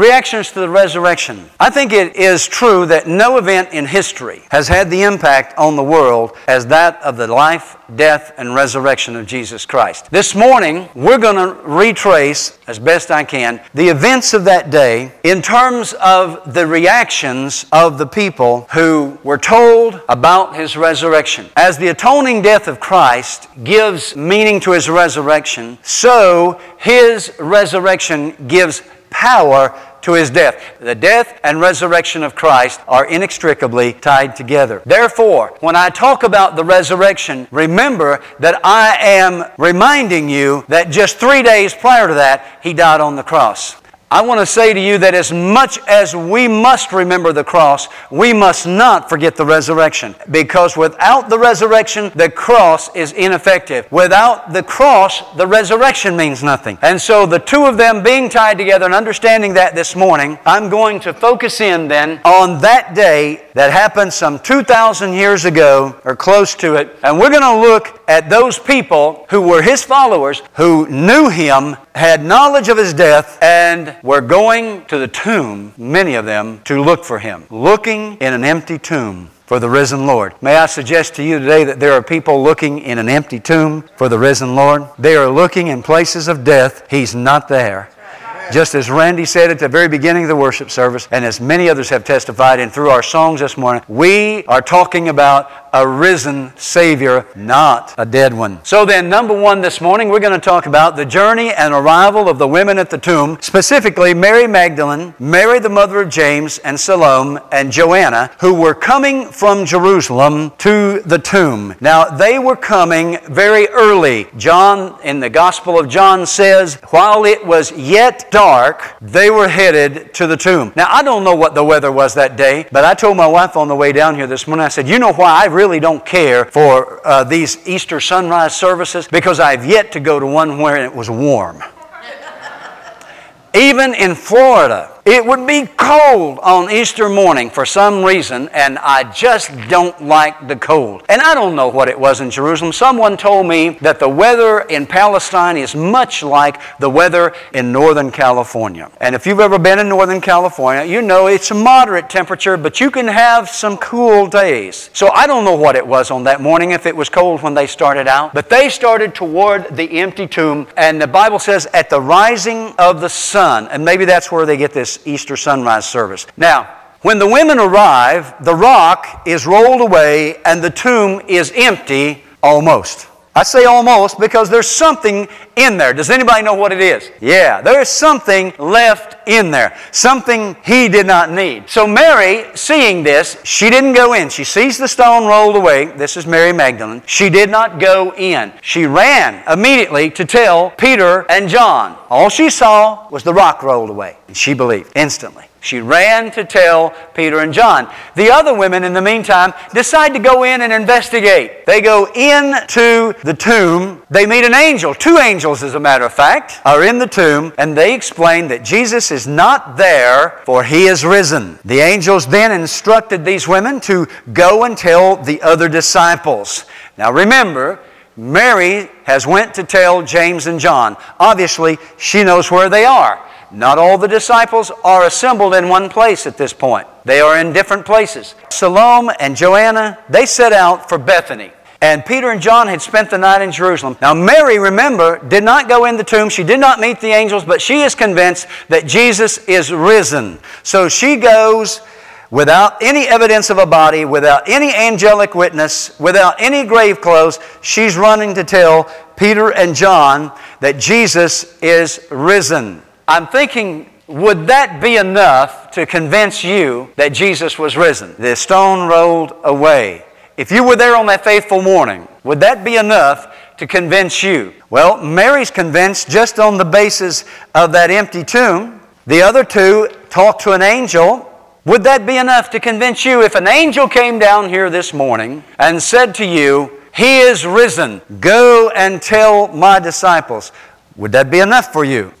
reactions to the resurrection. I think it is true that no event in history has had the impact on the world as that of the life, death, and resurrection of Jesus Christ. This morning, we're going to retrace, as best I can, the events of that day in terms of the reactions of the people who were told about his resurrection. As the atoning death of Christ gives meaning to his resurrection, so his resurrection gives power to his death. The death and resurrection of Christ are inextricably tied together. Therefore, when I talk about the resurrection, remember that I am reminding you that just three days prior to that, he died on the cross. I want to say to you that as much as we must remember the cross, we must not forget the resurrection. Because without the resurrection, the cross is ineffective. Without the cross, the resurrection means nothing. And so the two of them being tied together and understanding that this morning, I'm going to focus in then on that day that happened some 2,000 years ago or close to it. And we're going to look at those people who were his followers, who knew him, had knowledge of his death, and were going to the tomb, many of them, to look for him, looking in an empty tomb for the risen Lord. May I suggest to you today that there are people looking in an empty tomb for the risen Lord? They are looking in places of death. He's not there. Just as Randy said at the very beginning of the worship service, and as many others have testified, and through our songs this morning, we are talking about a risen Savior, not a dead one. So then, number one this morning, we're going to talk about the journey and arrival of the women at the tomb, specifically Mary Magdalene, Mary the mother of James, and Salome, and Joanna, who were coming from Jerusalem to the tomb. Now, they were coming very early. John, in the Gospel of John, says, while it was yet dark, they were headed to the tomb. Now, I don't know what the weather was that day, but I told my wife on the way down here this morning, I said, You know why I really don't care for uh, these Easter sunrise services? Because I've yet to go to one where it was warm. Even in Florida, it would be cold on Easter morning for some reason, and I just don't like the cold. And I don't know what it was in Jerusalem. Someone told me that the weather in Palestine is much like the weather in Northern California. And if you've ever been in Northern California, you know it's a moderate temperature, but you can have some cool days. So I don't know what it was on that morning, if it was cold when they started out, but they started toward the empty tomb, and the Bible says at the rising of the sun, and maybe that's where they get this Easter sunrise service. Now, when the women arrive, the rock is rolled away and the tomb is empty almost. I say almost because there's something in there. Does anybody know what it is? Yeah, there is something left in there. Something he did not need. So Mary, seeing this, she didn't go in. She sees the stone rolled away. This is Mary Magdalene. She did not go in. She ran immediately to tell Peter and John. All she saw was the rock rolled away. And she believed instantly. She ran to tell Peter and John. The other women, in the meantime, decide to go in and investigate. They go into the tomb. They meet an angel. Two angels, as a matter of fact, are in the tomb, and they explain that Jesus is not there, for he is risen. The angels then instructed these women to go and tell the other disciples. Now remember, Mary has went to tell James and John. Obviously, she knows where they are. Not all the disciples are assembled in one place at this point. They are in different places. Salome and Joanna, they set out for Bethany. And Peter and John had spent the night in Jerusalem. Now, Mary, remember, did not go in the tomb. She did not meet the angels, but she is convinced that Jesus is risen. So she goes without any evidence of a body, without any angelic witness, without any grave clothes. She's running to tell Peter and John that Jesus is risen. I'm thinking, would that be enough to convince you that Jesus was risen? The stone rolled away. If you were there on that faithful morning, would that be enough to convince you? Well, Mary's convinced just on the basis of that empty tomb. The other two talked to an angel. Would that be enough to convince you if an angel came down here this morning and said to you, He is risen, go and tell my disciples? Would that be enough for you?